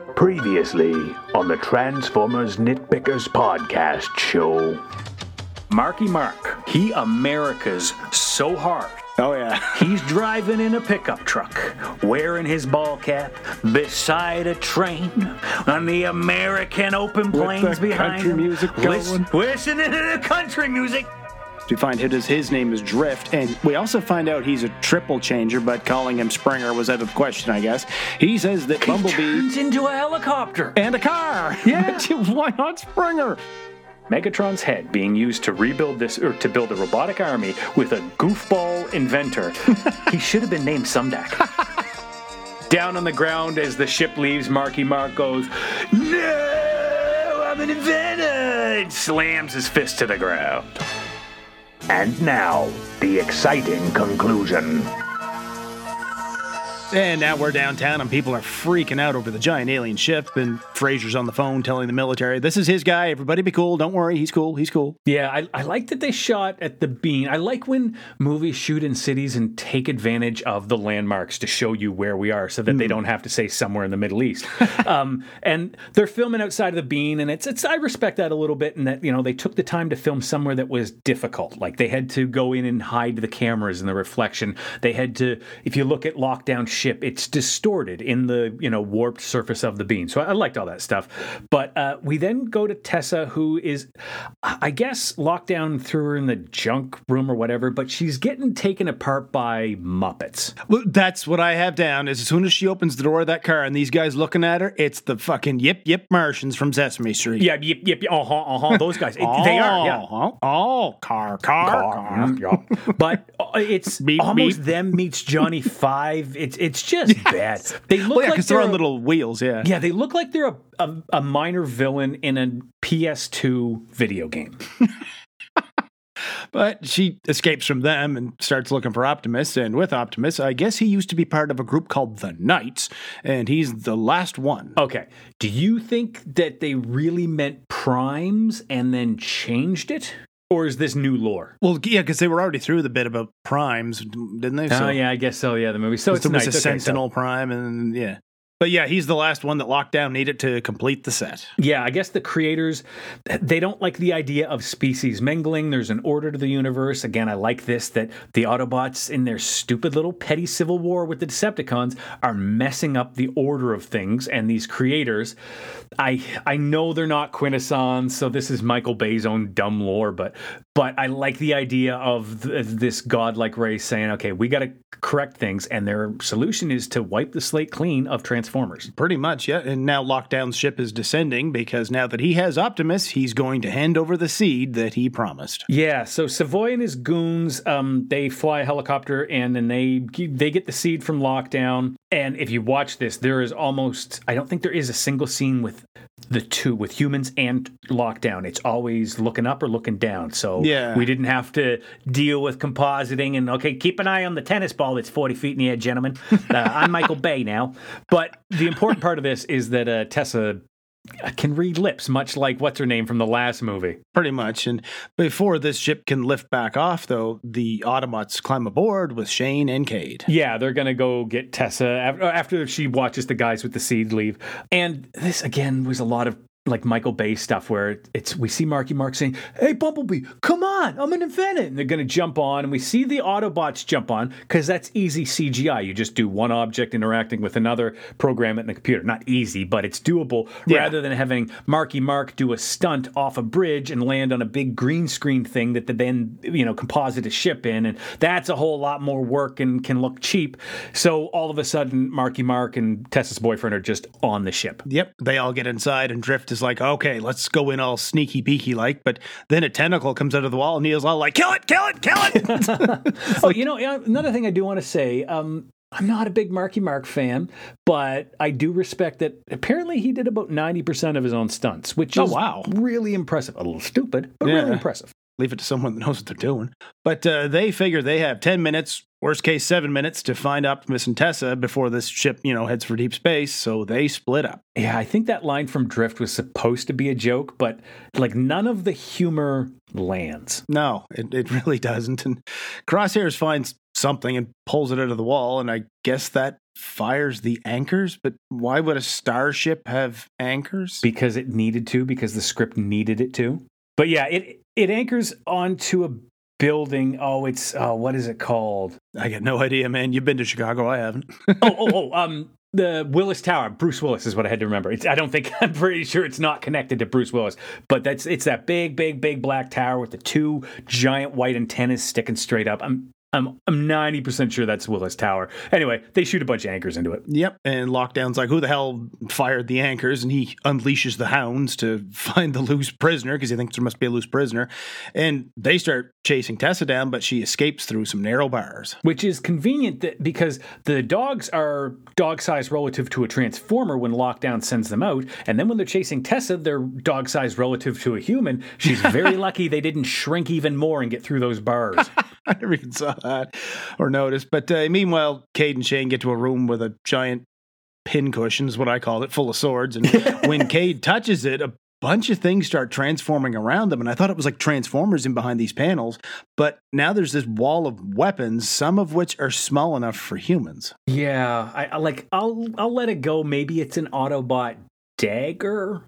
Previously on the Transformers Nitpickers podcast show. Marky Mark, he America's so hard. Oh yeah. He's driving in a pickup truck, wearing his ball cap, beside a train on the American open plains the behind country him. music Lis- going. listening to the country music. We find his his name is Drift, and we also find out he's a triple changer, but calling him Springer was out of the question, I guess. He says that He Bumblebee turns into a helicopter. and a car. Yeah. Why not Springer? Megatron's head being used to rebuild this or to build a robotic army with a goofball inventor. he should have been named Sumdac. Down on the ground as the ship leaves, Marky Mark goes, No, I'm an inventor! And slams his fist to the ground. And now, the exciting conclusion. And now we're downtown, and people are freaking out over the giant alien ship. And Fraser's on the phone telling the military, "This is his guy. Everybody be cool. Don't worry. He's cool. He's cool." Yeah, I, I like that they shot at the bean. I like when movies shoot in cities and take advantage of the landmarks to show you where we are so that they don't have to say somewhere in the Middle East. um, and they're filming outside of the bean, and it's, it's, I respect that a little bit and that, you know, they took the time to film somewhere that was difficult. Like they had to go in and hide the cameras and the reflection. They had to, if you look at Lockdown Ship, it's distorted in the, you know, warped surface of the bean. So I, I liked all that stuff. But uh, we then go to Tessa, who is, I guess, Lockdown threw her in the junk room or whatever, but she's getting taken apart by Muppets. Well, that's what I have down. Is as soon as she opens the door of that car and these guys looking at her, it's the fucking yip yip Martians from Sesame Street. Yeah, yep, yep, uh huh, uh huh. Those guys, they are, yeah. Oh, oh, car, car, car. Mm, yeah. But uh, it's Beep, almost beep. them meets Johnny Five. It's it's just bad. They look Well, yeah, like because they're on a- little wheels. Yeah. Yeah, they look like they're a, a, a minor villain in a PS2 video game. But she escapes from them and starts looking for Optimus. And with Optimus, I guess he used to be part of a group called the Knights, and he's the last one. Okay. Do you think that they really meant primes and then changed it? Or is this new lore? Well, yeah, because they were already through the bit about primes, didn't they? oh, yeah, I guess so. Yeah, the movie. So it's there was nice. a Okay, so- Sentinel Prime, and yeah. But yeah, he's the last one that Lockdown needed to complete the set. Yeah, I guess the creators they don't like the idea of species mingling. There's an order to the universe. Again, I like this that the Autobots in their stupid little petty civil war with the Decepticons are messing up the order of things and these creators I I know they're not Quintessons, so this is Michael Bay's own dumb lore, but but I like the idea of th- this godlike race saying, "Okay, we got to correct things," and their solution is to wipe the slate clean of Transformers. Pretty much, yeah. And now Lockdown's ship is descending because now that he has Optimus, he's going to hand over the seed that he promised. Yeah, so Savoy and his goons, um, they fly a helicopter and then they they get the seed from Lockdown. And if you watch this, there is almost I don't think there is a single scene with the two with humans and Lockdown. It's always looking up or looking down. So Yeah. we didn't have to deal with compositing and okay, keep an eye on the tennis ball that's forty feet in the air, gentlemen. Uh, I'm Michael Bay now, but the important part of this is that uh, Tessa can read lips, much like what's her name from the last movie. Pretty much. And before this ship can lift back off, though, the Autobots climb aboard with Shane and Cade. Yeah, they're gonna go get Tessa after, after she watches the guys with the seed leave. And this again was a lot of like Michael Bay stuff where it's we see Marky Mark saying, "Hey Bumblebee, come on, I'm an inventor," and they're gonna jump on, and we see the Autobots jump on because that's easy CGI. You just do one object interacting with another, program it in the computer. Not easy, but it's doable. Yeah. Rather than having Marky Mark do a stunt off a bridge and land on a big green screen thing that they then you know composite a ship in, and that's a whole lot more work and can look cheap. So all of a sudden, Marky Mark and Tessa's boyfriend are just on the ship. Yep, they all get inside, and Drift is like, okay, let's go in all sneaky peeky like. But then a tentacle comes out of the wall, and Neil's all like, kill it, kill it, kill it. oh, you know, another thing I do want to say. Um, I'm not a big Marky Mark fan, but I do respect that apparently he did about 90% of his own stunts, which Oh, is wow. really impressive. A little stupid, but Yeah. really impressive. Leave it to someone that knows what they're doing. But uh, they figure they have 10 minutes, worst case, seven minutes to find Optimus and Tessa before this ship, you know, heads for deep space. So they split up. Yeah, I think that line from Drift was supposed to be a joke, but like none of the humor lands. No, it, it really doesn't. And Crosshairs finds something and pulls it out of the wall. And I guess that fires the anchors. But why would a starship have anchors? because it needed to, because the script needed it to. But yeah, it it anchors onto a building. Oh, it's oh, what is it called? I got no idea, man. You've been to Chicago. I haven't. oh, oh, oh, um, the Willis Tower. Bruce Willis is what I had to remember. It's, I don't think I'm pretty sure it's not connected to Bruce Willis, but that's it's that big, big, big black tower with the two giant white antennas sticking straight up. I'm I'm I'm 90% sure that's Willis Tower. Anyway, they shoot a bunch of anchors into it. Yep. And Lockdown's like, who the hell fired the anchors? And he unleashes the hounds to find the loose prisoner because he thinks there must be a loose prisoner. And they start chasing Tessa down, but she escapes through some narrow bars. Which is convenient that because the dogs are dog size relative to a transformer when Lockdown sends them out, and then when they're chasing Tessa, they're dog size relative to a human. She's very lucky they didn't shrink even more and get through those bars. I never even saw that or notice. But uh, meanwhile, Cade and Shane get to a room with a giant pin cushion, is what I call it, full of swords. And when Cade touches it, a bunch of things start transforming around them. And I thought it was like Transformers in behind these panels. But now there's this wall of weapons, some of which are small enough for humans. yeah, I, I like I'll I'll let it go. Maybe it's an Autobot dagger.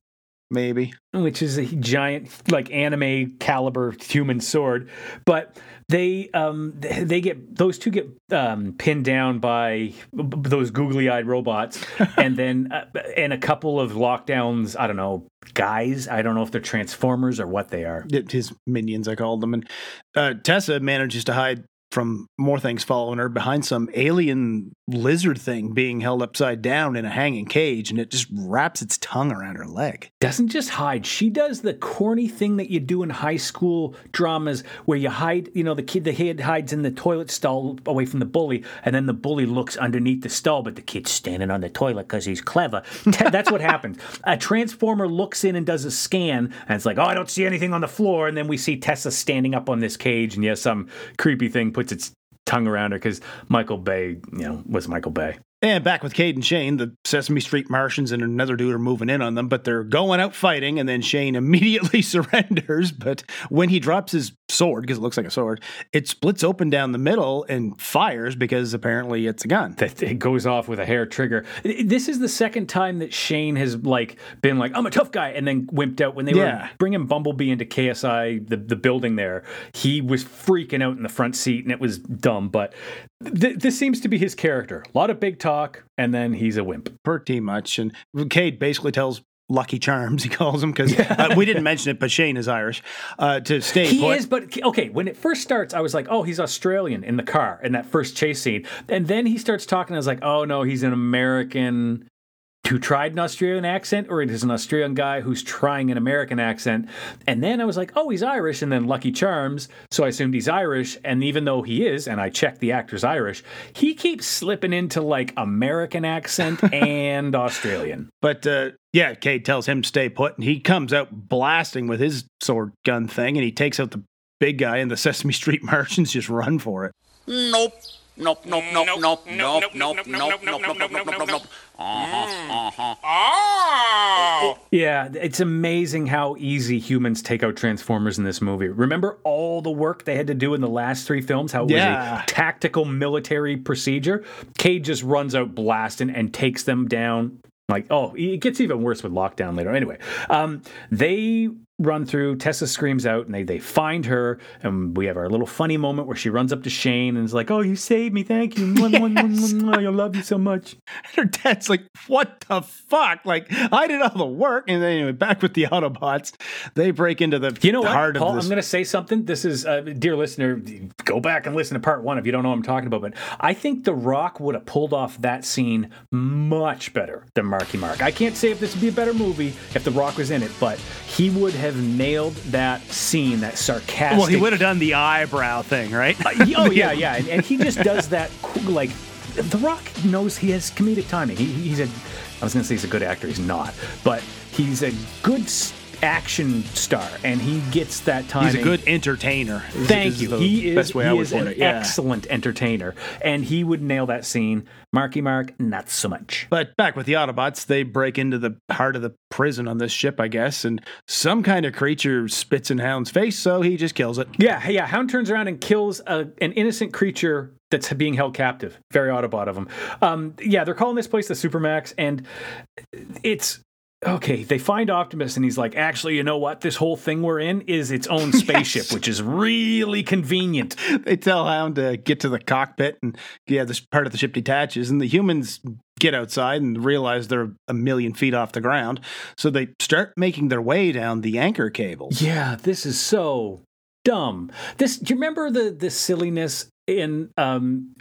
Maybe. which is a giant like anime caliber human sword but they um they get those two get um pinned down by those googly-eyed robots and then uh, and a couple of lockdowns i don't know guys i don't know if they're transformers or what they are His minions, I called them. And uh, Tessa manages to hide from more things following her behind some alien lizard thing being held upside down in a hanging cage. And it just wraps its tongue around her leg. doesn't just hide she does the corny thing that you do in high school dramas where you hide you know the kid the kid hides in the toilet stall away from the bully and then the bully looks underneath the stall but the kid's standing on the toilet because he's clever that's what happens a transformer looks in and does a scan and it's like oh i don't see anything on the floor and then we see tessa standing up on this cage and yes some creepy thing puts its tongue around her because michael bay you know was michael bay And back with Cade and Shane, the Sesame Street Martians and another dude are moving in on them, but they're going out fighting, and then Shane immediately surrenders. But when he drops his sword, because it looks like a sword, it splits open down the middle and fires because apparently it's a gun. it goes off with a hair trigger. This is the second time that Shane has like been like, "I'm a tough guy," and then wimped out when they Yeah. were bringing Bumblebee into KSI, the the building there. He was freaking out in the front seat, and it was dumb. But th- this seems to be his character. A lot of big talk, and then he's a wimp. pretty much. And Cade basically tells Lucky Charms, he calls him, because uh, we didn't mention it, but Shane is Irish, uh, to stay He put. is, but okay. When it first starts, I was like, "Oh, he's Australian" in the car in that first chase scene, and then he starts talking. I was like, "Oh no, he's an American who tried an Australian accent, or it is an Australian guy who's trying an American accent." And then I was like, "Oh, he's Irish," and then Lucky Charms, so I assumed he's Irish. And even though he is, and I checked the actor's Irish, he keeps slipping into like American accent and Australian. But uh, yeah, Cade tells him to stay put, and he comes out blasting with his sword gun thing, and he takes out the big guy, and the Sesame Street Martians just run for it. Nope. Nope, nope, nope, nope, nope, nope, nope, nope, nope, nope, nope, nope, nope. Uh-huh, uh-huh. Oh! Yeah, it's amazing how easy humans take out Transformers in this movie. Remember all the work they had to do in the last three films? How it Yeah. was a tactical military procedure? Cade just runs out blasting and takes them down. Like, oh, it gets even worse with Lockdown later. Anyway, um, they run through. Tessa screams out, and they they find her, and we have our little funny moment where she runs up to Shane and is like, "Oh, you saved me, thank you. Mwah, mwah, mwah, mwah, mwah. I love you so much." And her dad's like, "What the fuck? Like, I did all the work." And then anyway, back with the Autobots, they break into the You know what, heart Paul? of this. I'm going to say something. This is, uh, dear listener, go back and listen to part one if you don't know what I'm talking about. But I think The Rock would have pulled off that scene much better than Marky Mark. I can't say if this would be a better movie if The Rock was in it, but he would have nailed that scene, that sarcastic. well, he would have done the eyebrow thing, right? Uh, oh yeah, yeah, and, and he just does that like The Rock knows he has comedic timing. He, he's a, I was gonna say he's a good actor. He's not, but he's a good action star, and he gets that time. He's a good entertainer. Thank is you. the He is, best way he I would is an it. Yeah. excellent entertainer, and he would nail that scene. Marky Mark, not so much. But back with the Autobots, they break into the heart of the prison on this ship, I guess, and some kind of creature spits in Hound's face, so he just kills it. Yeah, yeah. Hound turns around and kills a, an innocent creature that's being held captive. Very Autobot of them. Um, yeah, they're calling this place the Supermax, and it's okay. They find Optimus, and he's like, actually, you know what? This whole thing we're in is its own spaceship, Yes. which is really convenient. they tell Hound to get to the cockpit, and yeah, this part of the ship detaches, and the humans get outside and realize they're a million feet off the ground. So they start making their way down the anchor cables. Yeah, this is so dumb. This do you remember the the silliness in um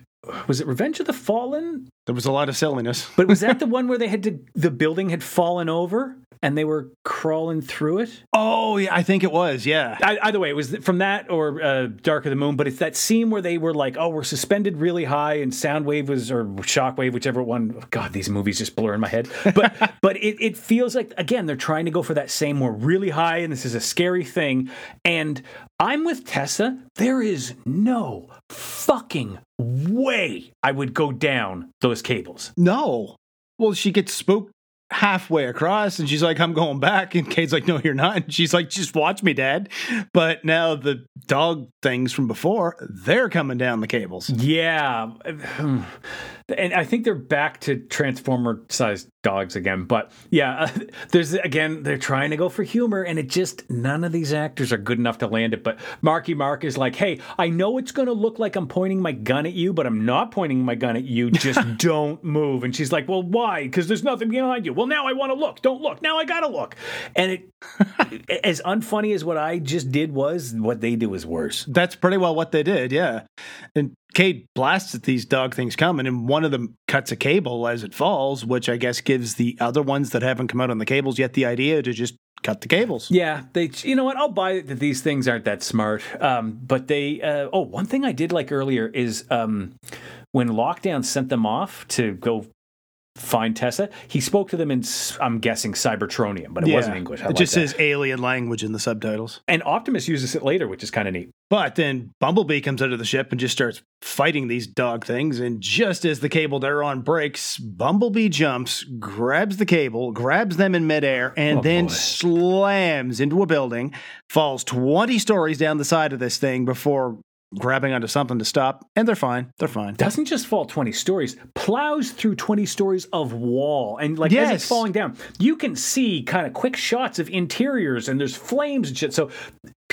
was it Revenge of the Fallen? There was a lot of silliness. But was that the one where they had to the building had fallen over and they were crawling through it? Oh, yeah, I think it was. Yeah. I, either way, it was from that or uh, Dark of the Moon. But it's that scene where they were like, "Oh, we're suspended really high," and Soundwave was or Shockwave, whichever one. God, these movies just blur in my head. But but it, it feels like again they're trying to go for that same. We're really high, and this is a scary thing. And I'm with Tessa. There is no fucking way I would go down those cables. No. Well, she gets spooked halfway across and she's like, I'm going back. And Cade's like, No, you're not. And she's like, Just watch me, Dad. But now the dog things from before, they're coming down the cables. Yeah. And I think they're back to transformer sized dogs again. But yeah, uh, there's again, they're trying to go for humor, and it just, none of these actors are good enough to land it. But Marky Mark is like, hey, I know it's going to look like I'm pointing my gun at you, but I'm not pointing my gun at you. Just don't move. And she's like, well, why? Because there's nothing behind you. Well, now I want to look. Don't look. Now I got to look. And it, as unfunny as what I just did was, what they do is worse. That's pretty well what they did, yeah. And Cade blasts at these dog things coming, and one of them cuts a cable as it falls, which I guess gives the other ones that haven't come out on the cables yet the idea to just cut the cables. Yeah, they. You know what? I'll buy that these things aren't that smart. Um, but they. Uh, oh, one thing I did like earlier is um, when Lockdown sent them off to go find Tessa. He spoke to them in, I'm guessing, Cybertronium, but it wasn't English. I it like just that. says alien language in the subtitles. And Optimus uses it later, which is kind of neat. But then Bumblebee comes out of the ship and just starts fighting these dog things. And just as the cable they're on breaks, Bumblebee jumps, grabs the cable, grabs them in midair, and Oh, then boy. slams into a building, falls 20 stories down the side of this thing before grabbing onto something to stop. And they're fine. They're fine. Doesn't just fall 20 stories, plows through 20 stories of wall. And like as it's falling down, you can see kind of quick shots of interiors and there's flames and shit. So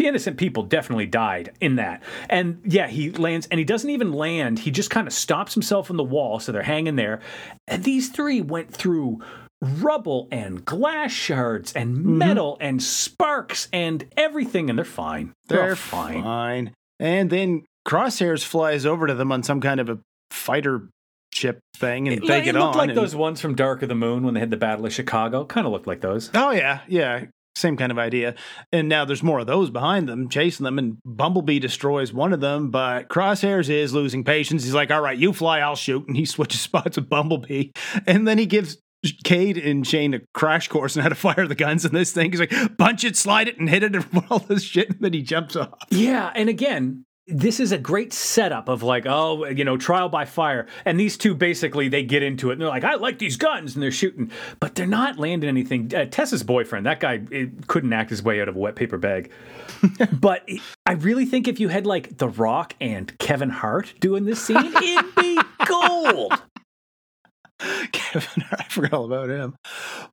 innocent people definitely died in that. And yeah, he lands and he doesn't even land. He just kind of stops himself on the wall. So they're hanging there. And these three went through rubble and glass shards and Mm-hmm. metal and sparks and everything. And they're fine. They're, They're fine. fine. And then Crosshairs flies over to them on some kind of a fighter ship thing, and It, they it get looked on. like and- those ones from Dark of the Moon when they had the Battle of Chicago. Kind of looked like those. Oh yeah, yeah. Same kind of idea. And now there's more of those behind them, chasing them, and Bumblebee destroys one of them, but Crosshairs is losing patience. He's like, All right, you fly, I'll shoot. And he switches spots with Bumblebee. And then he gives Cade and Shane a crash course on how to fire the guns in this thing. He's like, punch it, slide it, and hit it, and all this shit. And then he jumps off. Yeah, and again, this is a great setup of like, oh, you know, trial by fire. And these two basically they get into it and they're like, I like these guns, and they're shooting, but they're not landing anything. Uh, Tessa's boyfriend, that guy, it couldn't act his way out of a wet paper bag. but I really think if you had like The Rock and Kevin Hart doing this scene, it'd be gold. Kevin, I forgot all about him.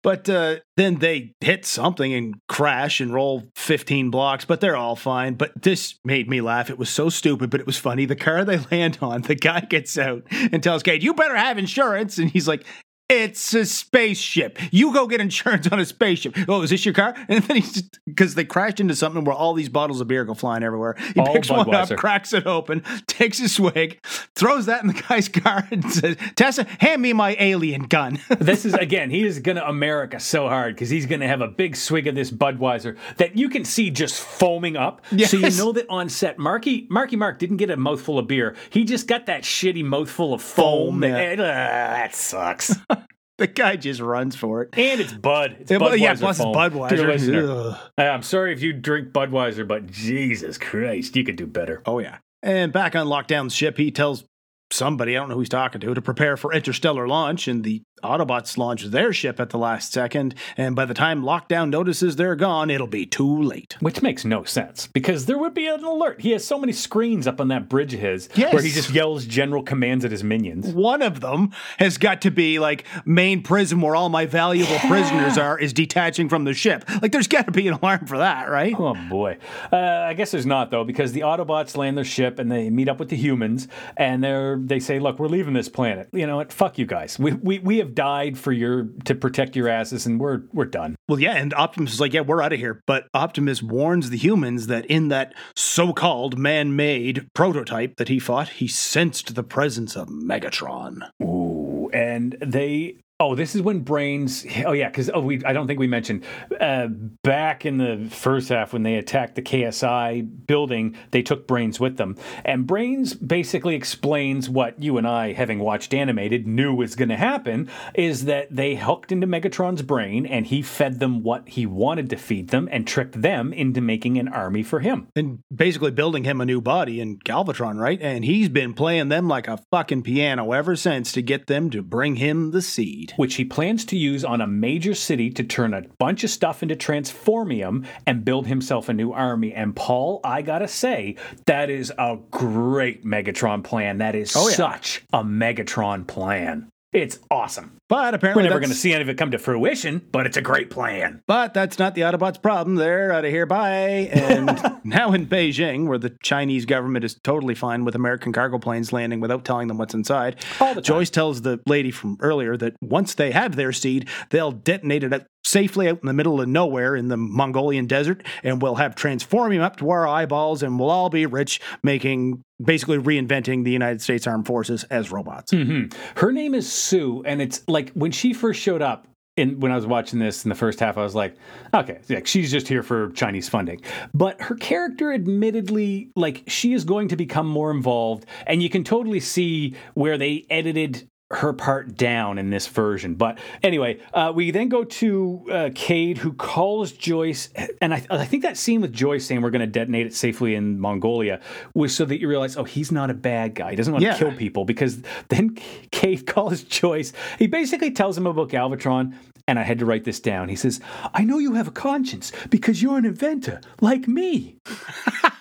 But uh, then they hit something and crash and roll 15 blocks, but they're all fine. But this made me laugh. It was so stupid, but it was funny. The car they land on, the guy gets out and tells Cade, You better have insurance. And he's like, it's a spaceship. You go get insurance on a spaceship. Oh, is this your car? And then he's because they crashed into something where all these bottles of beer go flying everywhere. He All picks one up, cracks it open, takes a swig, throws that in the guy's car, and says, Tessa, hand me my alien gun. this is again, he is gonna America so hard because he's gonna have a big swig of this Budweiser that you can see just foaming up. So you know that on set, Marky Marky Mark didn't get a mouthful of beer. He just got that shitty mouthful of foam. Foam, yeah. and, uh, that sucks. the guy just runs for it. and it's Bud. It's Yeah, Budweiser yeah, plus it's foam. Budweiser. Listener, uh, I'm sorry if you drink Budweiser, but Jesus Christ, you could do better. Oh, yeah. And back on Lockdown's ship, he tells somebody, I don't know who he's talking to, to prepare for interstellar launch, and the Autobots launch their ship at the last second, and by the time lockdown notices they're gone, it'll be too late. Which makes no sense because there would be an alert. He has so many screens up on that bridge of his Yes. where he just yells general commands at his minions. One of them has got to be like main prison where all my valuable prisoners are is detaching from the ship. Like there's got to be an alarm for that, right? Oh boy. Uh, I guess there's not though, because the Autobots land their ship and they meet up with the humans, and they're they say, "Look, we're leaving this planet. You know what? Fuck you guys. We we, we have died for your to protect your asses, and we're we're done." Well, yeah, and Optimus is like, yeah, we're out of here. But Optimus warns the humans that in that so-called man-made prototype that he fought, he sensed the presence of Megatron. Ooh, and they. Oh, this is when brains. Oh yeah, because oh we. I don't think we mentioned uh, back in the first half when they attacked the KSI building, they took brains with them, and brains basically explains what you and I, having watched animated, knew was going to happen. Is that they hooked into Megatron's brain, and he fed them what he wanted to feed them, and tricked them into making an army for him. And basically building him a new body in Galvatron, right? And he's been playing them like a fucking piano ever since to get them to bring him the seed. Which he plans to use on a major city to turn a bunch of stuff into transformium and build himself a new army. And Paul, I gotta say, that is a great Megatron plan. That is Oh, yeah. such a Megatron plan. It's awesome. But apparently We're never going to see any of it come to fruition, but it's a great plan. But that's not the Autobots' problem. They're out of here. Bye. And now in Beijing, where the Chinese government is totally fine with American cargo planes landing without telling them what's inside, All the time. Joyce tells the lady from earlier that once they have their seed, they'll detonate it out safely out in the middle of nowhere in the Mongolian desert, and we'll have transformium up to our eyeballs, and we'll all be rich, making basically reinventing the United States Armed Forces as robots. Mm-hmm. Her name is Sue, and it's like when she first showed up. In, when I was watching this in the first half, I was like, okay, like she's just here for Chinese funding. But her character, admittedly, like she is going to become more involved, and you can totally see where they edited her part down in this version. But anyway, uh, we then go to uh, Cade, who calls Joyce, and I, I think that scene with Joyce saying we're going to detonate it safely in Mongolia was so that you realize, oh, he's not a bad guy. He doesn't want Yeah. to kill people because then Cade calls Joyce. He basically tells him about Galvatron. And I had to write this down. He says, I know you have a conscience because you're an inventor like me.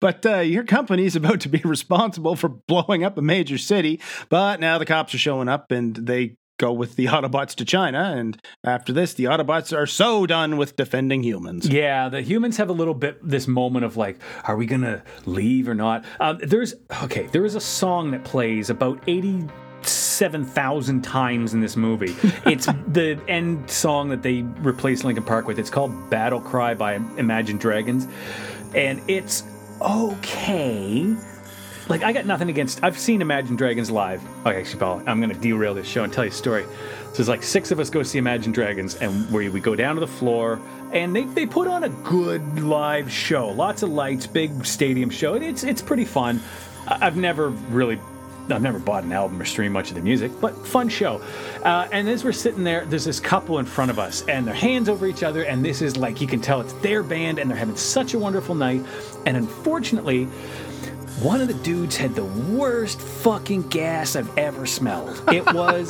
But uh, your company is about to be responsible for blowing up a major city. But now the cops are showing up and they go with the Autobots to China. And after this, the Autobots are so done with defending humans. Yeah, the humans have a little bit this moment of like, are we gonna leave or not? Um, there's okay, there is a song that plays about eighty seven thousand times in this movie. It's the end song that they replaced Linkin Park with. It's called "Battle Cry" by Imagine Dragons, and it's okay. Like I got nothing against. I've seen Imagine Dragons live. Okay, Paul, I'm going to derail this show and tell you a story. So there's like six of us go see Imagine Dragons, and where we go down to the floor, and they, they put on a good live show. Lots of lights, big stadium show. It's it's pretty fun. I've never really. I've never bought an album or streamed much of the music, but fun show. Uh, and as we're sitting there, there's this couple in front of us, and their hands over each other, and this is like you can tell it's their band, and they're having such a wonderful night. And unfortunately, one of the dudes had the worst fucking gas I've ever smelled. It was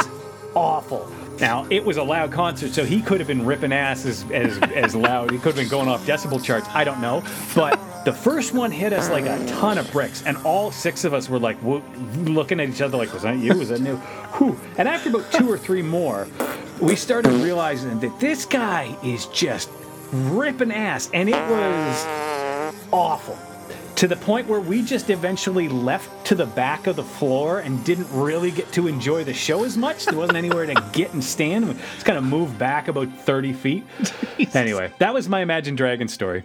awful. Now, it was a loud concert, so he could have been ripping ass as, as, as loud. He could have been going off decibel charts. I don't know. But the first one hit us like a ton of bricks, and all six of us were like wo- looking at each other like, was that you? Was that new? Whew. And after about two or three more, we started realizing that this guy is just ripping ass, and it was awful to the point where we just eventually left to the back of the floor and didn't really get to enjoy the show as much. There wasn't anywhere to get and stand. We just kind of moved back about 30 feet. Anyway, that was my Imagine Dragon story.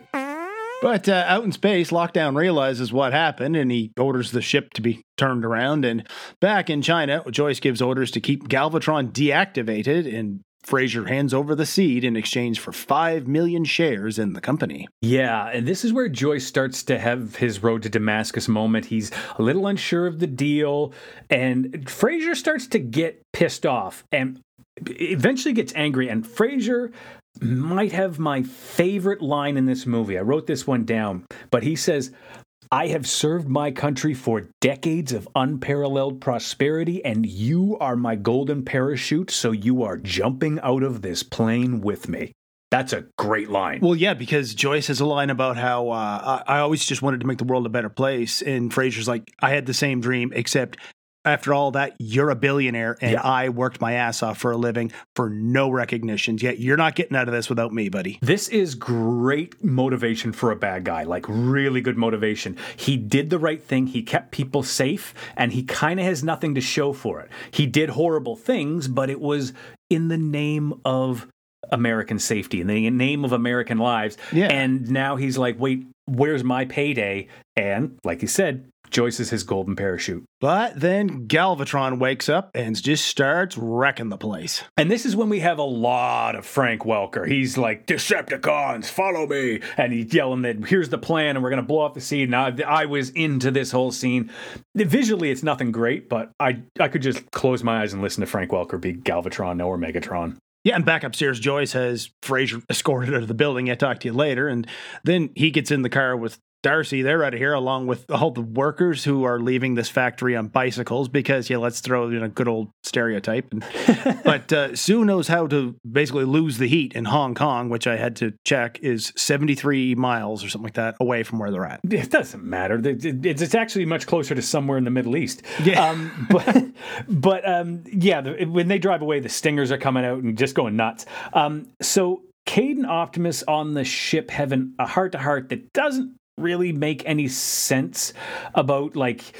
But uh, out in space, Lockdown realizes what happened and he orders the ship to be turned around. And back in China, Joyce gives orders to keep Galvatron deactivated, and Fraser hands over the seed in exchange for 5 million shares in the company. Yeah, and this is where Joyce starts to have his road to Damascus moment. He's a little unsure of the deal, and Fraser starts to get pissed off and eventually gets angry. And Fraser might have my favorite line in this movie. I wrote this one down, but he says, I have served my country for decades of unparalleled prosperity, and you are my golden parachute, so you are jumping out of this plane with me. That's a great line. Well, yeah, because Joyce has a line about how uh, I, I always just wanted to make the world a better place, and Fraser's like, I had the same dream, except after all that, you're a billionaire, and Yeah. I worked my ass off for a living for no recognitions. Yet you're not getting out of this without me, buddy. This is great motivation for a bad guy, like really good motivation. He did the right thing, he kept people safe, and he kind of has nothing to show for it. He did horrible things, but it was in the name of American safety, in the name of American lives. Yeah. And now he's like, wait, where's my payday? And like he said, Joyce is his golden parachute. But then Galvatron wakes up and just starts wrecking the place. And this is when we have a lot of Frank Welker. He's like, Decepticons, follow me. And he's yelling that here's the plan and we're going to blow off the scene. And I, I was into this whole scene. Visually, it's nothing great, but I, I could just close my eyes and listen to Frank Welker be Galvatron no or Megatron. Yeah, and back upstairs, Joyce has Fraser escorted out of the building. I'll talk to you later. And then he gets in the car with Darcy. They're out of here along with all the workers who are leaving this factory on bicycles because, yeah, let's throw in a good old stereotype. And, but uh, Sue knows how to basically lose the heat in Hong Kong, which I had to check is 73 miles or something like that away from where they're at. It doesn't matter. It- it- It's, actually much closer to somewhere in the Middle East. Yeah. Um, but but um, yeah, the, when they drive away, the stingers are coming out and just going nuts. Um, so Cade and Optimus on the ship having a heart to heart that doesn't really make any sense about like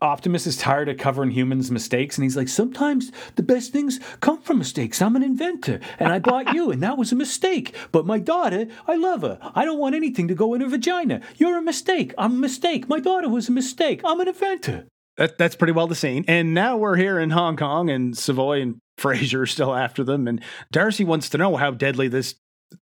Optimus is tired of covering humans' mistakes, and he's like, Sometimes the best things come from mistakes. I'm an inventor, and I bought you, and that was a mistake. But my daughter, I love her. I don't want anything to go in her vagina. You're a mistake. I'm a mistake. My daughter was a mistake. I'm an inventor. That, that's pretty well the scene. And now we're here in Hong Kong, and Savoy and Fraser are still after them. And Darcy wants to know how deadly this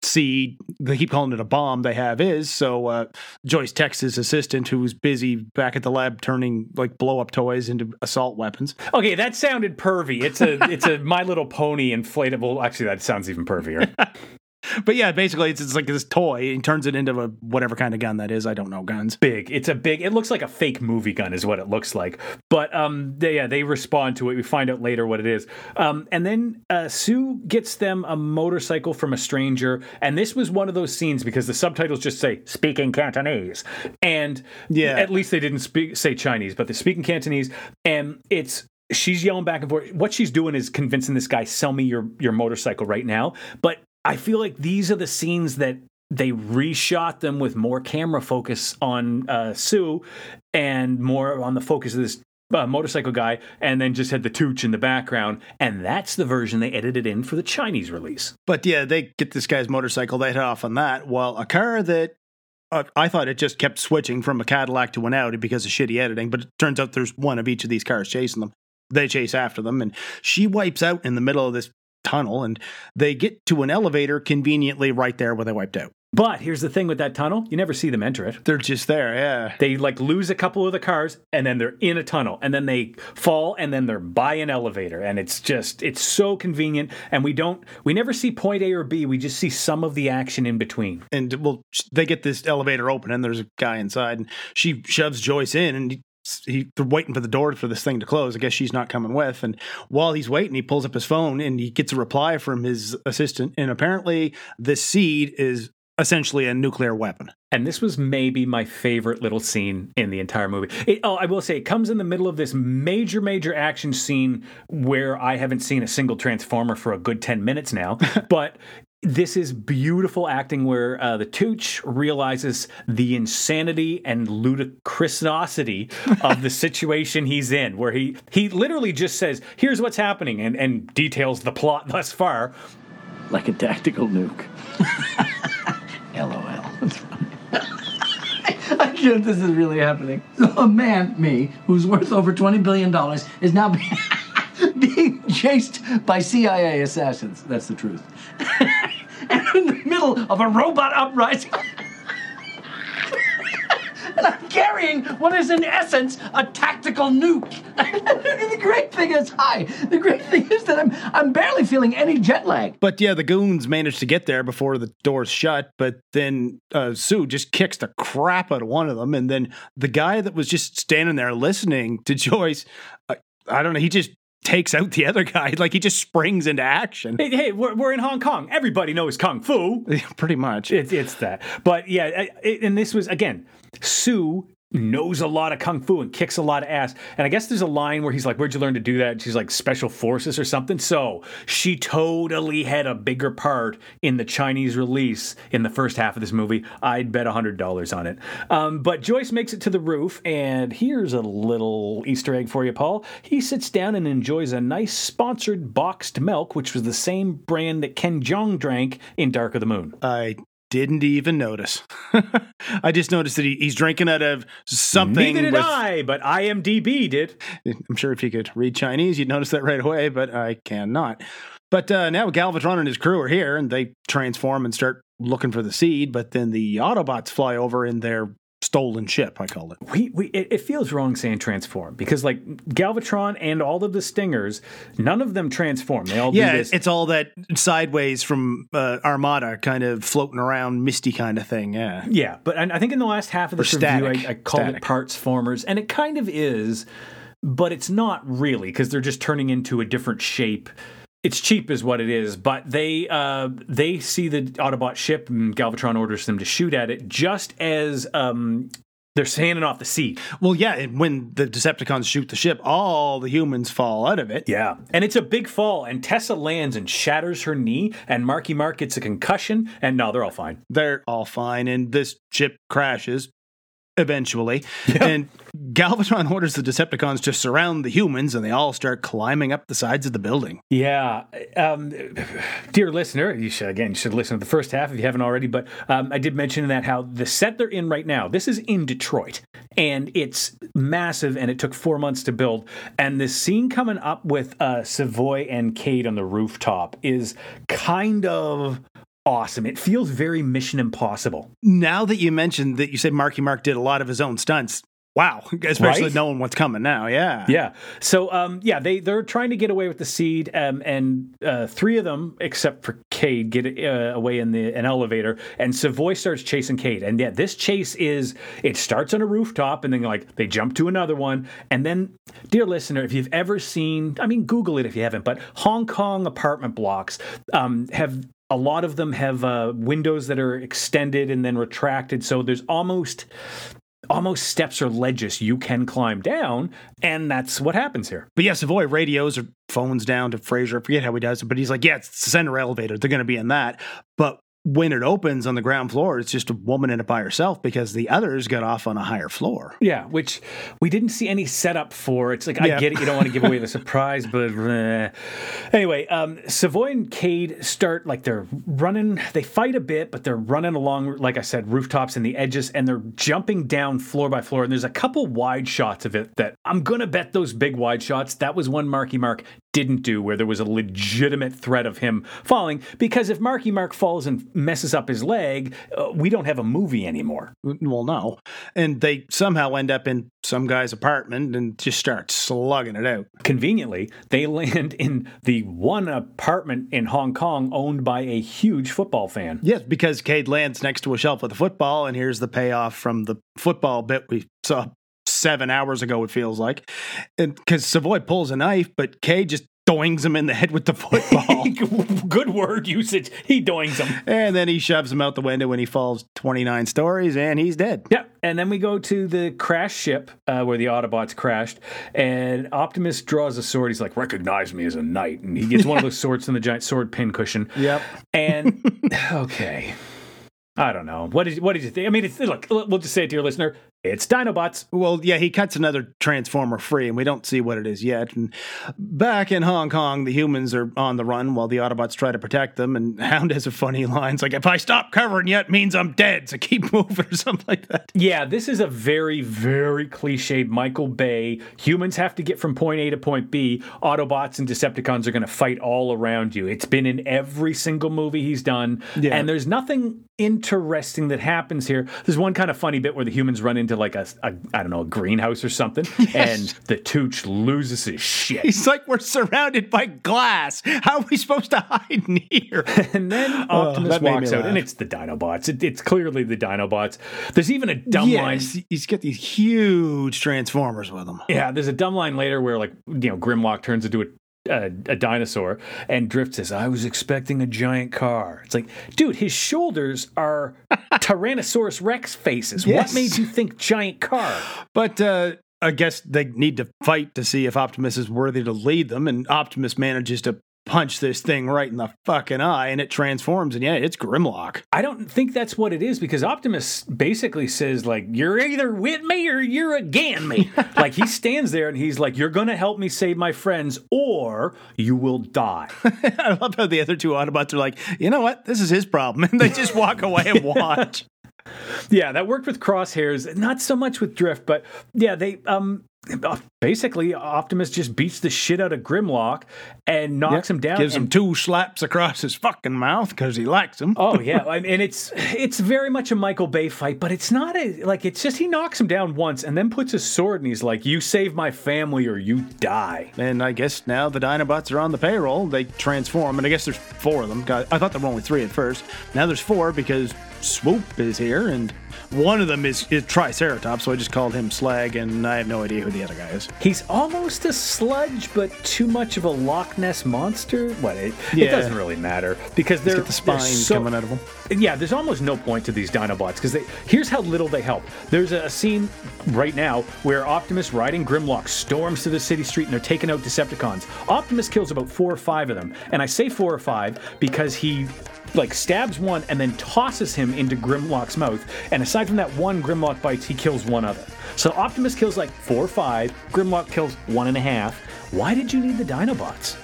seed, they keep calling it a bomb, they have is. So uh, Joyce texts his assistant, who's busy back at the lab turning like blow up toys into assault weapons. Okay, that sounded pervy. It's a it's a My Little Pony inflatable. Actually, that sounds even pervier. But yeah, basically, it's, it's like this toy. He turns it into a whatever kind of gun that is. I don't know guns. big. It's a big. It looks like a fake movie gun, is what it looks like. But um, they, yeah, they respond to it. We find out later what it is. Um, and then uh, Sue gets them a motorcycle from a stranger. And this was one of those scenes because the subtitles just say "speaking Cantonese," and Yeah. at least they didn't speak say Chinese, but they're speaking Cantonese, and it's. She's yelling back and forth. What she's doing is convincing this guy, "Sell me your your motorcycle right now." But I feel like these are the scenes that they reshot them with more camera focus on uh, Sue and more on the focus of this uh, motorcycle guy, and then just had the tooch in the background. And that's the version they edited in for the Chinese release. But yeah, they get this guy's motorcycle. They head off on that. While a car that uh, I thought it just kept switching from a Cadillac to an Audi because of shitty editing, but it turns out there's one of each of these cars chasing them. They chase after them, and she wipes out in the middle of this tunnel, and they get to an elevator conveniently right there where they wiped out. But here's the thing with that tunnel you never see them enter it. They're just there, yeah. They like lose a couple of the cars and then they're in a tunnel and then they fall and then they're by an elevator and it's just it's so convenient and we don't we never see point A or B we just see some of the action in between. And well, they get this elevator open, and there's a guy inside, and she shoves Joyce in, and he, he they're waiting for the door for this thing to close. I guess she's not coming with. And while he's waiting, he pulls up his phone and he gets a reply from his assistant. And apparently, this seed is essentially a nuclear weapon. And this was maybe my favorite little scene in the entire movie. It, oh, I will say, it comes in the middle of this major, major action scene where I haven't seen a single Transformer for a good 10 minutes now. but this is beautiful acting where uh, the Tooch realizes the insanity and ludicrousity of the situation he's in, where he, he literally just says, Here's what's happening, and, and details the plot thus far. like a tactical nuke. LOL. I'm sure this is really happening. So a man, me, who's worth over $20 billion, is now being, being chased by CIA assassins. That's the truth. In the middle of a robot uprising. and I'm carrying what is in essence a tactical nuke. the great thing is, hi. The great thing is that I'm I'm barely feeling any jet lag. But yeah, the goons managed to get there before the doors shut. But then uh, Sue just kicks the crap out of one of them, and then the guy that was just standing there listening to Joyce, I, I don't know, he just takes out the other guy. Like he just springs into action. Hey, hey we're, we're in Hong Kong. Everybody knows kung fu. Pretty much. It's it's that. But yeah, it, and this was again, Sue knows a lot of kung fu and kicks a lot of ass. And I guess there's a line where he's like, "Where'd you learn to do that?" And she's like, "Special forces or something." So she totally had a bigger part in the Chinese release in the first half of this movie. I'd bet hundred dollars on it. Um, but Joyce makes it to the roof, and here's a little Easter egg for you, Paul. He sits down and enjoys a nice sponsored boxed milk, which was the same brand that Ken Jeong drank in Dark of the Moon. I didn't even notice. I just noticed that he, he's drinking out of something. Neither did with- I, but IMDb did. I'm sure if you could read Chinese, you'd notice that right away, but I cannot. But uh, now Galvatron and his crew are here, and they transform and start looking for the seed. But then the Autobots fly over in their stolen ship. I call it. We, we it, it feels wrong saying transform because like Galvatron and all of the Stingers, none of them transform. They all do Yeah, this. it's all that sideways from uh, Armada, kind of floating around, misty kind of thing. Yeah. Yeah, but I I think in the last half of this Or review, static. I, I called Static. it parts formers, and it kind of is, but it's not really because they're just turning into a different shape. It's cheap, is what it is. But they uh, they see the Autobot ship, and Galvatron orders them to shoot at it, just as um, they're handing off the seat. Well, yeah, and when the Decepticons shoot the ship, all the humans fall out of it. Yeah. And it's a big fall, and Tessa lands and shatters her knee, and Marky Mark gets a concussion, and no, they're all fine. They're all fine, and this ship crashes eventually. And Galvatron orders the Decepticons to surround the humans, and they all start climbing up the sides of the building. Yeah. Um, dear listener, you should, again, you should listen to the first half if you haven't already, but um, I did mention that how the set they're in right now, this is in Detroit, and it's massive, and it took four months to build. And the scene coming up with uh, Savoy and Cade on the rooftop is kind of awesome. It feels very Mission Impossible. Now that you mentioned that you said Marky Mark did a lot of his own stunts, wow, especially Right? knowing what's coming now. Yeah. Yeah. So, um, yeah, they they're trying to get away with the seed, um, and uh, three of them, except for Cade, get uh, away in the an elevator, and Savoy starts chasing Cade. And yeah, this chase is it starts on a rooftop, and then like they jump to another one, and then, dear listener, if you've ever seen, I mean, Google it if you haven't, but Hong Kong apartment blocks um, have. A lot of them have uh, windows that are extended and then retracted, so there's almost almost steps or ledges you can climb down, and that's what happens here. But yeah, Savoy radios or phones down to Fraser. I forget how he does it, but he's like, yeah, it's the center elevator. They're going to be in that. But when it opens on the ground floor, it's just a woman in it by herself because the others got off on a higher floor. Yeah, which we didn't see any setup for. It's like Yeah. I get it, you don't want to give away the surprise, but eh. anyway, um, Savoy and Cade start like they're running. They fight a bit, but they're running along, like I said, rooftops and the edges, and they're jumping down floor by floor. And there's a couple wide shots of it that I'm gonna bet those big wide shots. That was one Marky Mark didn't do, where there was a legitimate threat of him falling. Because if Marky Mark falls and messes up his leg, uh, we don't have a movie anymore. Well, no. And they somehow end up in some guy's apartment and just start slugging it out. Conveniently, they land in the one apartment in Hong Kong owned by a huge football fan. Yes, because Cade lands next to a shelf with a football, and here's the payoff from the football bit we saw seven hours ago, it feels like. And because Savoy pulls a knife, but Kay just doings him in the head with the football. Good word usage. He doings him. and then he shoves him out the window and he falls 29 stories and he's dead. Yep. And then we go to the crash ship uh, where the Autobots crashed, and Optimus draws a sword. He's like, "Recognize me as a knight," and he gets one of those swords from the giant sword pin cushion. Yep. And okay, I don't know. What did what did you think? I mean, it's, look, we'll just say it to your listener: it's Dinobots. Well, yeah, he cuts another transformer free, and we don't see what it is yet. And back in Hong Kong, the humans are on the run while the Autobots try to protect them. And Hound has a funny line. It's like, if I stop covering you, it means I'm dead. So keep moving or something like that. Yeah, this is a very, very cliched Michael Bay. Humans have to get from point A to point B. Autobots and Decepticons are going to fight all around you. It's been in every single movie he's done. Yeah. And there's nothing interesting that happens here. There's one kind of funny bit where the humans run into into like a, a I don't know a greenhouse or something, and the Tooch loses his shit. He's like, we're surrounded by glass. How are we supposed to hide in here? And then uh, Optimus that made me walks out, and it's the Dinobots. It, it's clearly the Dinobots. There's even a dumb line. yes, he's got these huge transformers with him. Yeah, there's a dumb line later where like you know Grimlock turns into a a, a dinosaur and Drift says, "I was expecting a giant car." It's like, dude, his shoulders are Tyrannosaurus Rex faces. Yes. What made you think giant car? But uh, I guess they need to fight to see if Optimus is worthy to lead them, and Optimus manages to punch this thing right in the fucking eye, and it transforms, and yeah, it's Grimlock. I don't think that's what it is because Optimus basically says like, "You're either with me or you're against me." like he stands there and he's like, "You're to help me save my friends, or you will die." I love how the other two Autobots are like, you know what, this is his problem, and they just walk away and watch. Yeah, that worked with crosshairs, not so much with drift, but yeah, they um basically Optimus just beats the shit out of Grimlock and knocks him down. Gives him two slaps across his fucking mouth because he likes him. Oh yeah, and it's it's very much a Michael Bay fight, but it's not a like it's just he knocks him down once and then puts his sword and he's like, "You save my family or you die." And I guess now the Dinobots are on the payroll. They transform, and I guess there's four of them. I thought there were only three at first. Now there's four because Swoop is here, and one of them is, is Triceratops, so I just called him Slag, and I have no idea who the other guy is. He's almost a sludge, but too much of a Loch Ness monster. What? It, it doesn't really matter because they're Get the they're spine so- coming out of them. Yeah, there's almost no point to these Dinobots because here's how little they help. There's a, a scene right now where Optimus riding Grimlock storms to the city street and they're taking out Decepticons. Optimus kills about four or five of them, and I say four or five because he like stabs one and then tosses him into Grimlock's mouth. And aside from that one Grimlock bites, he kills one other. So Optimus kills like four or five. Grimlock kills one and a half. Why did you need the Dinobots?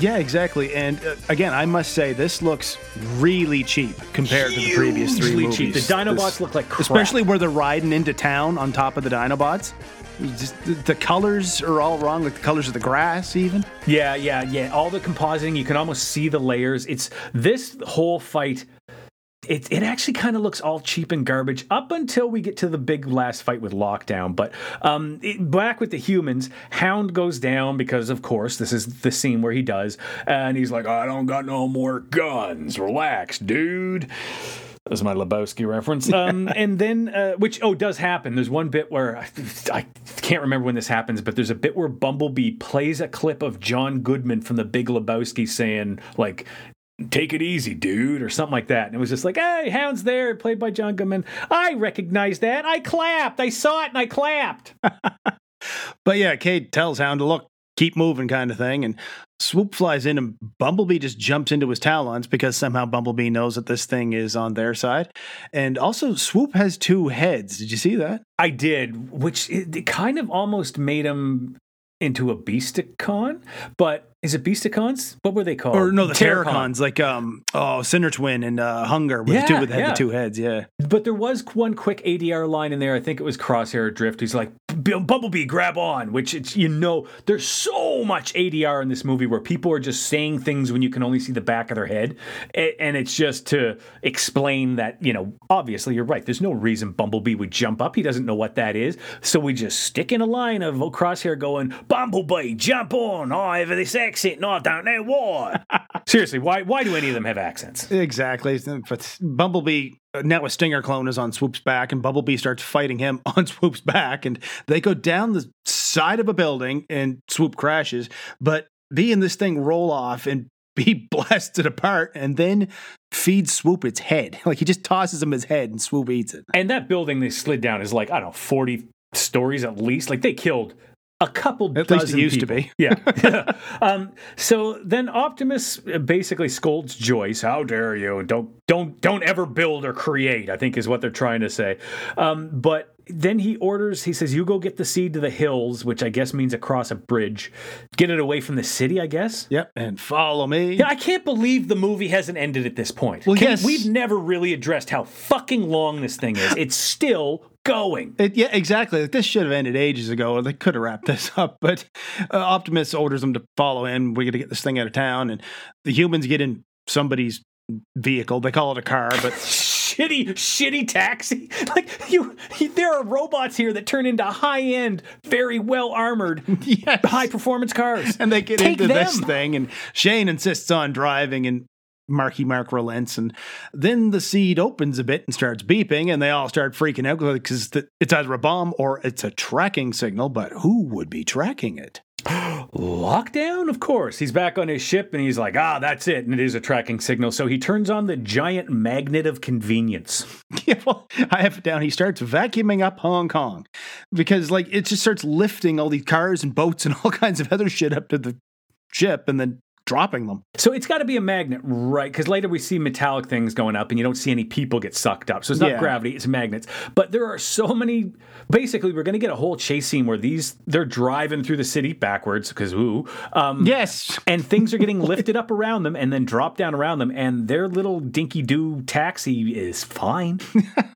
Yeah, exactly. And uh, again, I must say this looks really cheap compared to the previous three movies. cheap. The Dinobots This- look like crap. especially where they're riding into town on top of the Dinobots. Just, the, the colors are all wrong, like the colors of the grass, even. Yeah, yeah, yeah. All the compositing, you can almost see the layers. It's this whole fight. It, it actually kind of looks all cheap and garbage up until we get to the big last fight with Lockdown. But um, it, back with the humans, Hound goes down because, of course, this is the scene where he does. And he's like, I don't got no more guns. Relax, dude. That was my Lebowski reference. Um, and then, uh, which, oh, does happen. There's one bit where I, I can't remember when this happens, but there's a bit where Bumblebee plays a clip of John Goodman from the Big Lebowski saying, like, take it easy, dude, or something like that. And it was just like, hey, Hound's there, played by John Goodman. I recognize that. I clapped. I saw it and I clapped. But yeah, Cade tells Hound to look, keep moving, kind of thing. And Swoop flies in, and Bumblebee just jumps into his talons because somehow Bumblebee knows that this thing is on their side. And also, Swoop has two heads. Did you see that? I did, which it, it kind of almost made him into a Beasticon. But is it Beasticons? What were they called? Or no, the Terrorcon. Terrorcons, like um, oh, Sinnertwin and uh, Hun-Gurrr with the two with the, yeah. the two heads. Yeah, But there was one quick ADR line in there. I think it was Crosshair Drift. He's like, Bumblebee, grab on, which it's, you know, there's so much ADR in this movie where people are just saying things when you can only see the back of their head. And it's just to explain that, you know, obviously you're right. There's no reason Bumblebee would jump up. He doesn't know what that is. So we just stick in a line of Crosshair going, Bumblebee, jump on. Oh, I have this accent and I don't know why. Seriously, why, why do any of them have accents? exactly. But Bumblebee uh, now a Stinger clone is on Swoop's back, and Bumblebee starts fighting him on Swoop's back, and they go down the side of a building, and Swoop crashes. But B and this thing roll off, and B blasts it apart, and then feeds Swoop its head. Like he just tosses him his head, and Swoop eats it. And that building they slid down is like, I don't know, 40 stories at least. Like they killed a couple At dozen least it used to be. Yeah. um, so then Optimus basically scolds Joyce. How dare you? Don't don't don't ever build or create, I think is what they're trying to say. Um, but then he orders, he says, you go get the seed to the hills, which I guess means across a bridge. Get it away from the city, I guess. Yep, and follow me. Yeah, I can't believe the movie hasn't ended at this point. Well, Can- yes. We've never really addressed how fucking long this thing is. It's still going. It, yeah, exactly. Like, this should have ended ages ago, or they could have wrapped this up. But uh, Optimus orders them to follow him. We got to get this thing out of town, and the humans get in somebody's vehicle. They call it a car, but shitty, shitty taxi. Like you, there are robots here that turn into high-end, very well armored, Yes. high performance cars. and they get Take into this thing, and Shane insists on driving, and Marky Mark relents, and then the seed opens a bit and starts beeping, and they all start freaking out because it's either a bomb or it's a tracking signal. But who would be tracking it? Lockdown, of course. He's back on his ship and he's like, ah, that's it. And it is a tracking signal. So he turns on the giant magnet of convenience. Yeah, well, I have it down. He starts vacuuming up Hong Kong because, like, it just starts lifting all these cars and boats and all kinds of other shit up to the ship, and then dropping them. So it's got to be a magnet, right? Because later we see metallic things going up and you don't see any people get sucked up. So it's not Yeah. gravity, it's magnets. But there are so many. Basically, we're going to get a whole chase scene where these, they're driving through the city backwards because, ooh. Um, Yes. and things are getting lifted up around them and then dropped down around them, and their little dinky doo taxi is fine.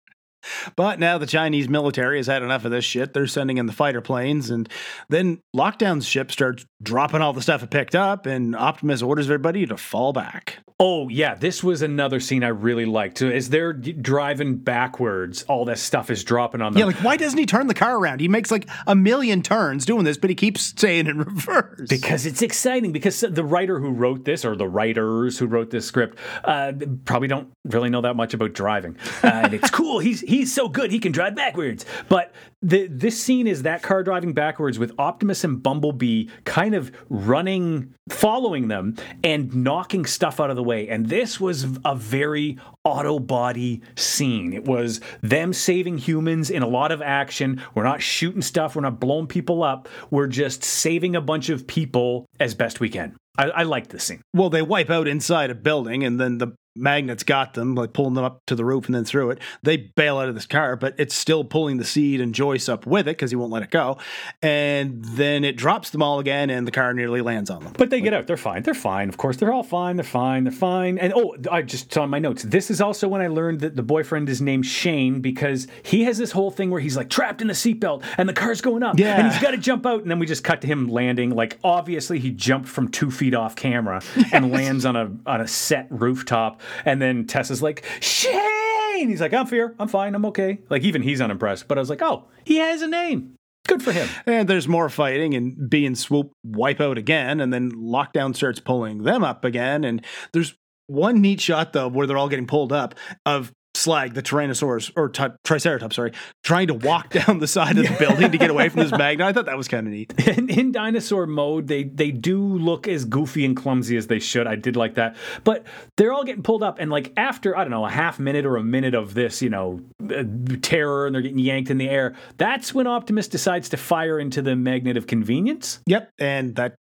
But now the Chinese military has had enough of this shit. They're sending in the fighter planes, and then Lockdown's ship starts dropping all the stuff it picked up, and Optimus orders everybody to fall back. Oh yeah, this was another scene I really liked. As they're driving backwards, all this stuff is dropping on them. Yeah, like why doesn't he turn the car around? He makes like a million turns doing this, but he keeps staying in reverse. because it's exciting. Because the writer who wrote this, or the writers who wrote this script, uh, probably don't really know that much about driving. Uh, and it's cool. He's he's so good. He can drive backwards. But the, this scene is that car driving backwards with Optimus and Bumblebee kind of running, following them, and knocking stuff out of the way. And this was a very auto body scene. It was them saving humans in a lot of action. We're not shooting stuff. We're not blowing people up. We're just saving a bunch of people as best we can. I, I like this scene. well, they wipe out inside a building, and then the magnets got them, like pulling them up to the roof and then through it. They bail out of this car, but it's still pulling the seed and Joyce up with it because he won't let it go. And then it drops them all again, and the car nearly lands on them. But they get out. They're fine. They're fine. Of course, they're all fine. They're fine. They're fine. And oh, I just saw my notes. This is also when I learned that the boyfriend is named Shane because he has this whole thing where he's like trapped in the seatbelt and the car's going up. Yeah. And he's got to jump out. And then we just cut to him landing. Like obviously he jumped from two feet off camera and lands on a on a set rooftop. And then Tessa's like Shane. He's like, I'm here. I'm fine. I'm okay. Like even he's unimpressed. But I was like, oh, he has a name. Good for him. And there's more fighting, and B and Swoop wipe out again, and then Lockdown starts pulling them up again. And there's one neat shot though where they're all getting pulled up of Slag, the Tyrannosaurus or tri- Triceratops, sorry, trying to walk down the side of the building to get away from this magnet. I thought that was kind of neat. in, in dinosaur mode, they they do look as goofy and clumsy as they should. I did like that, but they're all getting pulled up, and like after I don't know a half minute or a minute of this, you know, uh, terror, and they're getting yanked in the air. That's when Optimus decides to fire into the magnet of convenience. Yep, and that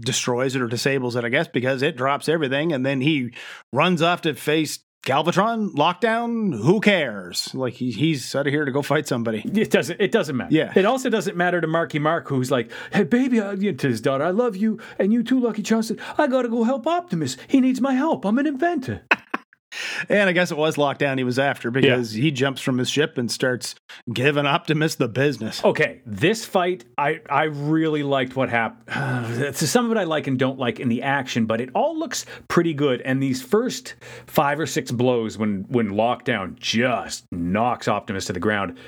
destroys it or disables it, I guess, because it drops everything, and then he runs off to face. Galvatron, lockdown, who cares? Like he, he's out of here to go fight somebody. It doesn't. It doesn't matter. Yeah. It also doesn't matter to Marky Mark, who's like, "Hey, baby," I, to his daughter, "I love you, and you too, Lucky Johnson. I gotta go help Optimus. He needs my help. I'm an inventor." And I guess it was lockdown he was after because he jumps from his ship and starts giving Optimus the business. Okay, this fight, I I really liked what happened. so some of it I like and don't like in the action, but it all looks pretty good. And these first five or six blows, when when lockdown just knocks Optimus to the ground,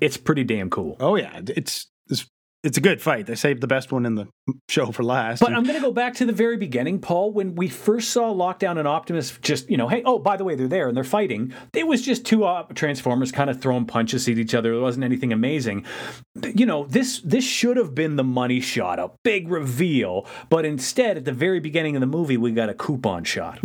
it's pretty damn cool. Oh yeah, it's it's a good fight. They saved the best one in the show for last. But I'm going to go back to the very beginning, Paul. When we first saw Lockdown and Optimus, just you know, hey, oh, by the way, they're there and they're fighting. It was just two uh, Transformers kind of throwing punches at each other. It wasn't anything amazing. You know, this this should have been the money shot, a big reveal. But instead, at the very beginning of the movie, we got a coupon shot.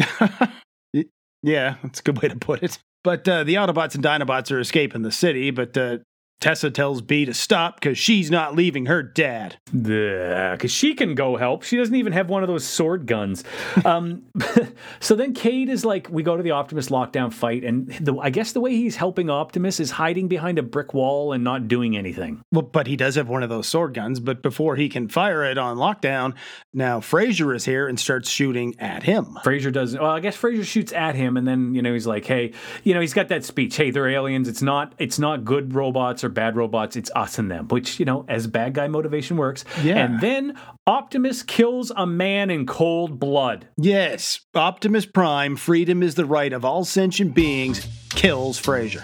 yeah, that's a good way to put it. But uh, the Autobots and Dinobots are escaping the city, but uh, Tessa tells B to stop because she's not leaving her dad. Because she can go help. She doesn't even have one of those sword guns. Um, so then Cade is like, we go to the Optimus lockdown fight, and the, I guess the way he's helping Optimus is hiding behind a brick wall and not doing anything. Well, but he does have one of those sword guns. But before he can fire it on lockdown, now Frazier is here and starts shooting at him. Fraser does. Well, I guess Fraser shoots at him, and then you know he's like, "Hey, you know, he's got that speech. Hey, they're aliens. It's not. It's not good robots bad robots. It's us and them, which, you know, as bad guy motivation works. Yeah. And then Optimus kills a man in cold blood. Yes, Optimus Prime, freedom is the right of all sentient beings, kills Fraser.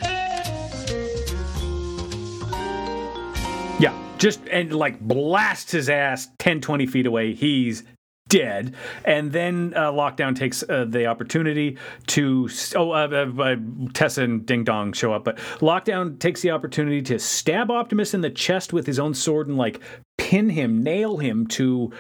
Yeah. Just and like blasts his ass 10, 20 feet away. He's dead. And then uh, Lockdown takes uh, the opportunity to. Oh, uh, uh, uh, Tessa and Ding Dong show up, but Lockdown takes the opportunity to stab Optimus in the chest with his own sword and like pin him, nail him to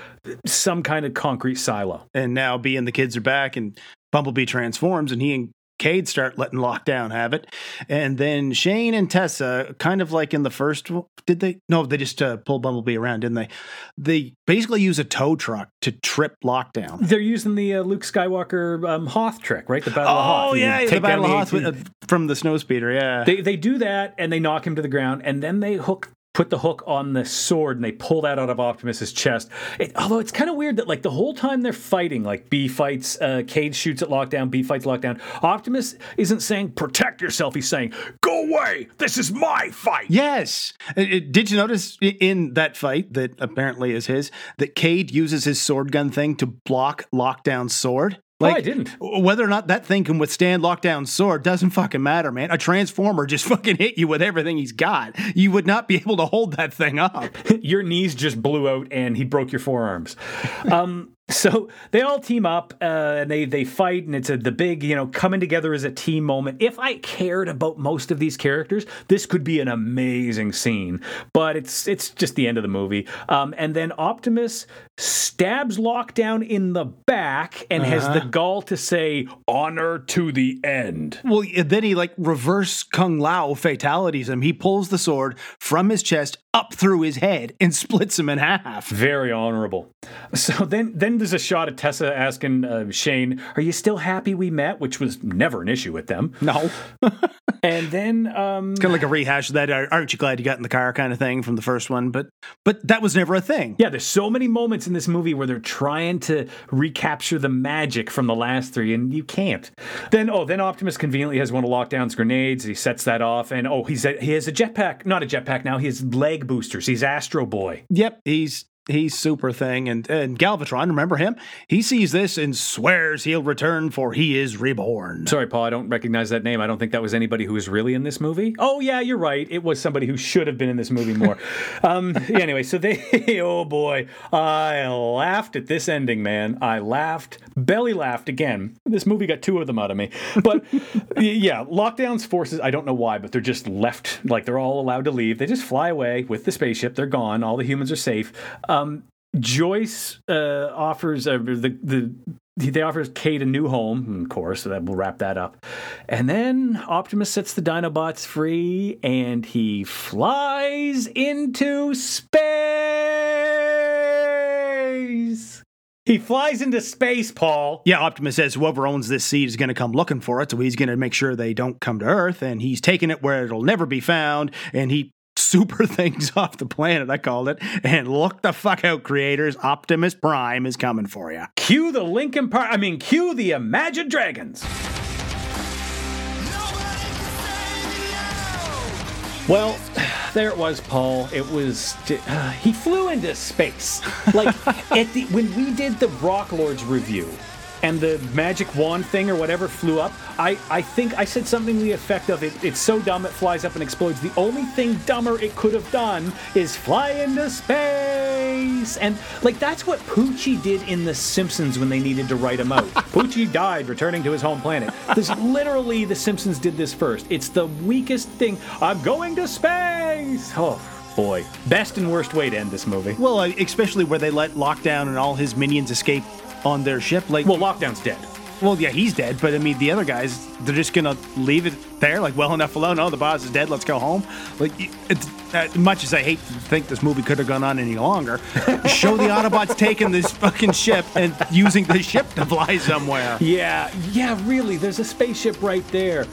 some kind of concrete silo. And now B and the kids are back, and Bumblebee transforms, and he and Cade start letting Lockdown have it. And then Shane and Tessa, kind of like in the first, did they? No, they just uh, pulled Bumblebee around, didn't they? They basically use a tow truck to trip Lockdown. They're using the uh, Luke Skywalker um, Hoth trick, right? The Battle of Hoth. Oh yeah, the Battle of Hoth with, uh, from the snowspeeder. Yeah, They they do that and they knock him to the ground and then they hook put the hook on the sword and they pull that out of Optimus's chest. It, although it's kind of weird that like the whole time they're fighting, like B fights, uh, Cade shoots at Lockdown, B fights Lockdown. Optimus isn't saying protect yourself. He's saying Go away! This is my fight! Yes. Uh, uh, Did you notice in that fight that apparently is his that Cade uses his sword gun thing to block Lockdown's sword? Oh, I didn't. Whether or not that thing can withstand lockdown sword doesn't fucking matter, man. A transformer just fucking hit you with everything he's got. You would not be able to hold that thing up. your knees just blew out and he broke your forearms. Um, so they all team up uh, and they they fight and it's a, the big you know coming together as a team moment. If I cared about most of these characters, this could be an amazing scene. But it's it's just the end of the movie. Um, and then Optimus stabs Lockdown in the back and has the gall to say "Honor to the end." Well, then he like reverse Kung Lao fatalities him. He pulls the sword from his chest up through his head and splits him in half. Very honorable. So then, then there's a shot of Tessa asking uh, Shane, "Are you still happy we met?" Which was never an issue with them. No. And then, um, kind of like a rehash of that aren't you glad you got in the car kind of thing from the first one but but that was never a thing yeah, there's so many moments in this movie where they're trying to recapture the magic from the last three, and you can't. Then, oh, then Optimus conveniently has one of Lockdown's grenades. He sets that off, and oh, he's a, he has a jetpack, not a jetpack now. He has leg boosters. He's Astro Boy. yep he's he's super thing and and galvatron remember him he sees this and swears he'll return for he is reborn Sorry, Paul, I don't recognize that name. I don't think that was anybody who was really in this movie. Oh, yeah, you're right. It was somebody who should have been in this movie more. um, anyway, so they, oh boy, I laughed at this ending, man. I laughed, belly laughed again. This movie got two of them out of me. But yeah, Lockdown's forces, I don't know why, but they're just left, like they're all allowed to leave. They just fly away with the spaceship. They're gone. All the humans are safe. Um, Joyce uh, offers uh, the the they offers Cade a new home, of course, so that will wrap that up. And then Optimus sets the Dinobots free and he flies into space. He flies into space, Paul. yeah optimus says whoever owns this seed is going to come looking for it so he's going to make sure they don't come to earth and he's taking it where it'll never be found and he super things off the planet i called it and look the fuck out creators optimus prime is coming for you Cue the Linkin Park. I mean, cue the Imagine Dragons. Well, there it was, Paul. It was uh, he flew into space. Like at the when we did the Rock Lords review, and the magic wand thing or whatever flew up. I I think I said something to the effect of it. It's so dumb it flies up and explodes. The only thing dumber it could have done is fly into space. And like that's what Poochie did in The Simpsons when they needed to write him out. Poochie died returning to his home planet. This literally The Simpsons did this first. It's the weakest thing. I'm going to space. Oh boy, best and worst way to end this movie. well uh, especially where they let lockdown and all his minions escape on their ship like Well, lockdown's dead. Well, yeah, he's dead, but I mean, the other guys, they're just gonna leave it there, like, well enough alone. Oh, the boss is dead. Let's go home. Like, it's, uh, much as I hate to think this movie could have gone on any longer, show the Autobots taking this fucking ship and using the ship to fly somewhere. Yeah, yeah, really. There's a spaceship right there.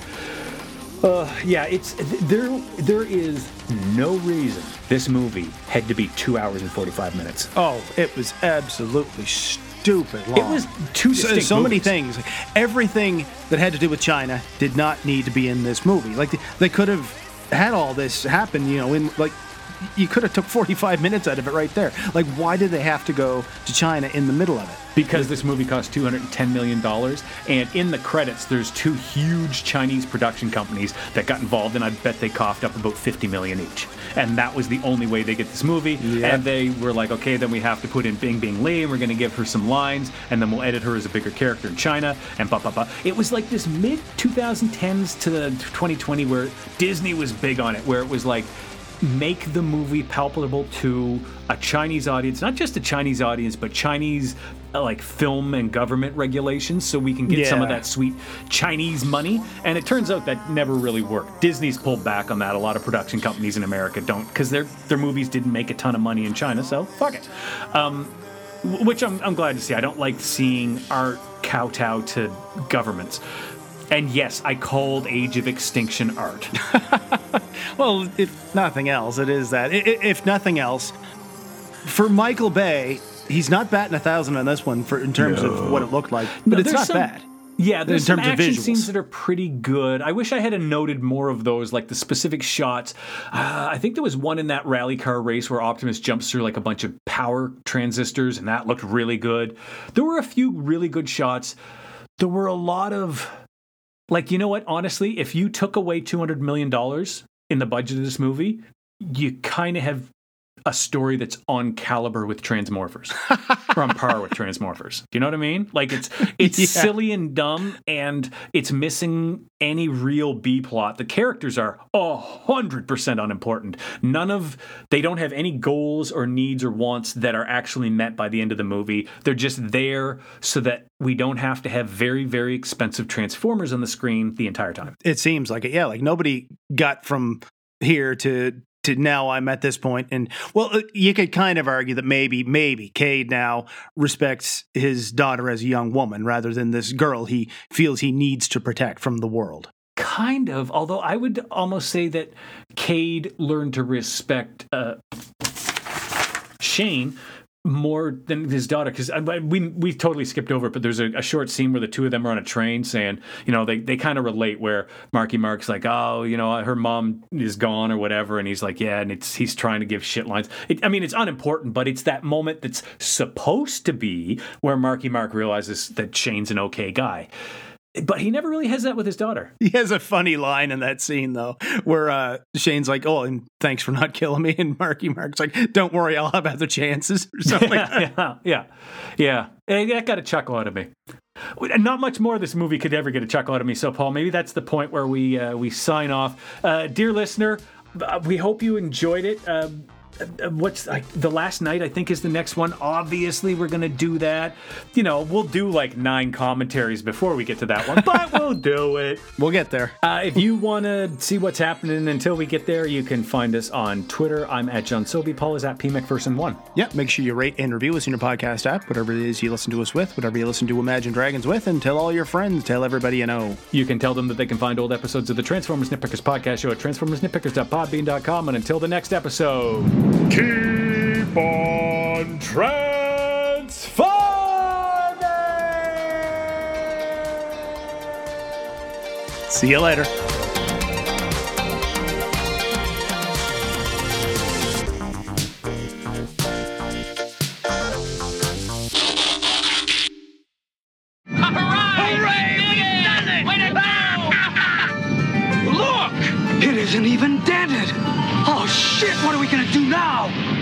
Uh, yeah, it's there. There is no reason this movie had to be two hours and forty-five minutes. Oh, it was absolutely stupid long. It was two so, so many things. Everything that had to do with China did not need to be in this movie. Like they, they could have had all this happen, you know, in like you could have took 45 minutes out of it right there. Like, why did they have to go to China in the middle of it? because this movie cost $210 million. And in the credits, there's two huge Chinese production companies that got involved, and I bet they coughed up about 50 million each. And that was the only way they get this movie. Yeah. And they were like, okay, then we have to put in Bingbing Li, and we're going to give her some lines, and then we'll edit her as a bigger character in China, and blah, blah, blah. It was like this mid 2010s to the 2020 where Disney was big on it, where it was like, make the movie palpable to a Chinese audience, not just a Chinese audience, but Chinese uh, like film and government regulations, so we can get some of that sweet Chinese money. And it turns out that never really worked. Disney's pulled back on that. A lot of production companies in America don't, because their their movies didn't make a ton of money in China. So fuck it. Um, which I'm, I'm glad to see. I don't like seeing art kowtow to governments. And yes, I called Age of Extinction art. Well, if nothing else, it is that. If nothing else, for Michael Bay, he's not batting a thousand on this one for in terms of what it looked like, but No, it's not some- bad. Yeah, there's in some terms of action scenes that are pretty good. I wish I had noted more of those, like the specific shots. Uh, I think there was one in that rally car race where Optimus jumps through like a bunch of power transistors, and that looked really good. There were a few really good shots. There were a lot of, like, you know what? Honestly, if you took away two hundred million dollars in the budget of this movie, you kind of have a story that's on caliber with Transmorphers or on par with Transmorphers. Do you know what I mean? Like it's it's Yeah. silly and dumb, and it's missing any real B plot. The characters are a hundred percent unimportant. None of they don't have any goals or needs or wants that are actually met by the end of the movie. They're just there so that we don't have to have very very expensive Transformers on the screen the entire time. It seems like it. Yeah, like nobody got from here to to now I'm at this point and well uh, you could kind of argue that maybe maybe Cade now respects his daughter as a young woman rather than this girl he feels he needs to protect from the world. Kind of, although I would almost say that Cade learned to respect uh, Shane more than his daughter because we we totally skipped over it but there's a, a short scene where the two of them are on a train saying you know they, they kind of relate where marky mark's like oh you know her mom is gone or whatever and he's like yeah and it's he's trying to give shit lines. It, i mean it's unimportant but it's that moment that's supposed to be where marky mark realizes that shane's an okay guy but he never really has that with his daughter He has a funny line in that scene though, where uh, Shane's like, "Oh, and thanks for not killing me," and Marky Mark's like, "Don't worry, I'll have other chances," or something like that. yeah, yeah, yeah. That got a chuckle out of me. Not much more of this movie could ever get a chuckle out of me. So, Paul, maybe that's the point where we uh, we sign off. Uh, dear listener, uh, we hope you enjoyed it. Um, what's like the last night? I think is the next one. Obviously, we're gonna do that. You know, we'll do like nine commentaries before we get to that one, but we'll do it. We'll get there. Uh, if you want to see what's happening until we get there, you can find us on Twitter. I'm at John Sobey. Paul is at P McPherson1. Yeah, make sure you rate and review us in your podcast app, whatever it is you listen to us with, whatever you listen to Imagine Dragons with, and tell all your friends, tell everybody you know. You can tell them that they can find old episodes of the Transformers Nitpickers podcast show at transformersnitpickers.podbean.com. And until the next episode, Keep on transforming! See you later. Look! It isn't even! Oh shit, what are we gonna do now?